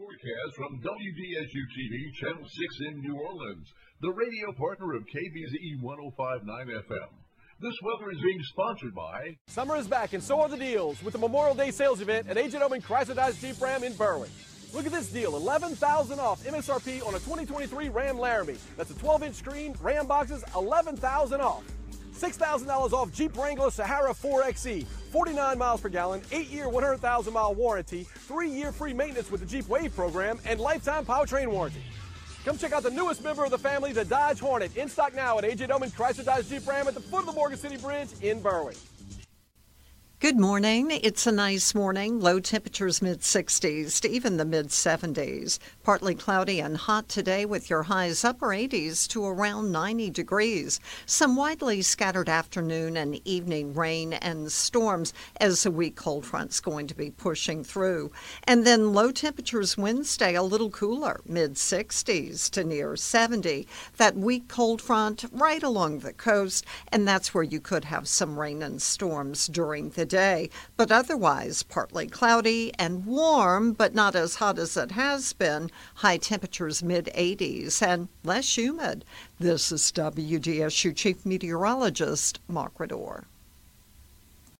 forecast from WDSU TV, Channel 6 in New Orleans, the radio partner of KBZE 1059 FM. This weather is being sponsored by Summer is back and so are the deals with the Memorial Day sales event at AJ Doman Chrysler Dodge Jeep Ram in Berwick. Look at this deal, 11000 off MSRP on a 2023 Ram Laramie. That's a 12-inch screen, Ram boxes, 11000 off. $6,000 off Jeep Wrangler Sahara 4XE, 49 miles per gallon, 8-year 100,000 mile warranty, 3-year free maintenance with the Jeep Wave program, and lifetime powertrain warranty. Come check out the newest member of the family, the Dodge Hornet, in stock now at AJ Doman Chrysler Dodge Jeep Ram at the foot of the Morgan City Bridge in Berwick. Good morning. It's a nice morning. Low temperatures mid 60s to even the mid 70s. Partly cloudy and hot today with your highs upper 80s to around 90 degrees. Some widely scattered afternoon and evening rain and storms as a weak cold front's going to be pushing through. And then low temperatures Wednesday a little cooler, mid 60s to near 70. That weak cold front right along the coast, and that's where you could have some rain and storms during the day, but otherwise partly cloudy and warm, but not as hot as it has been. High temperatures mid 80s and less humid. This is WDSU Chief Meteorologist Mark Rador.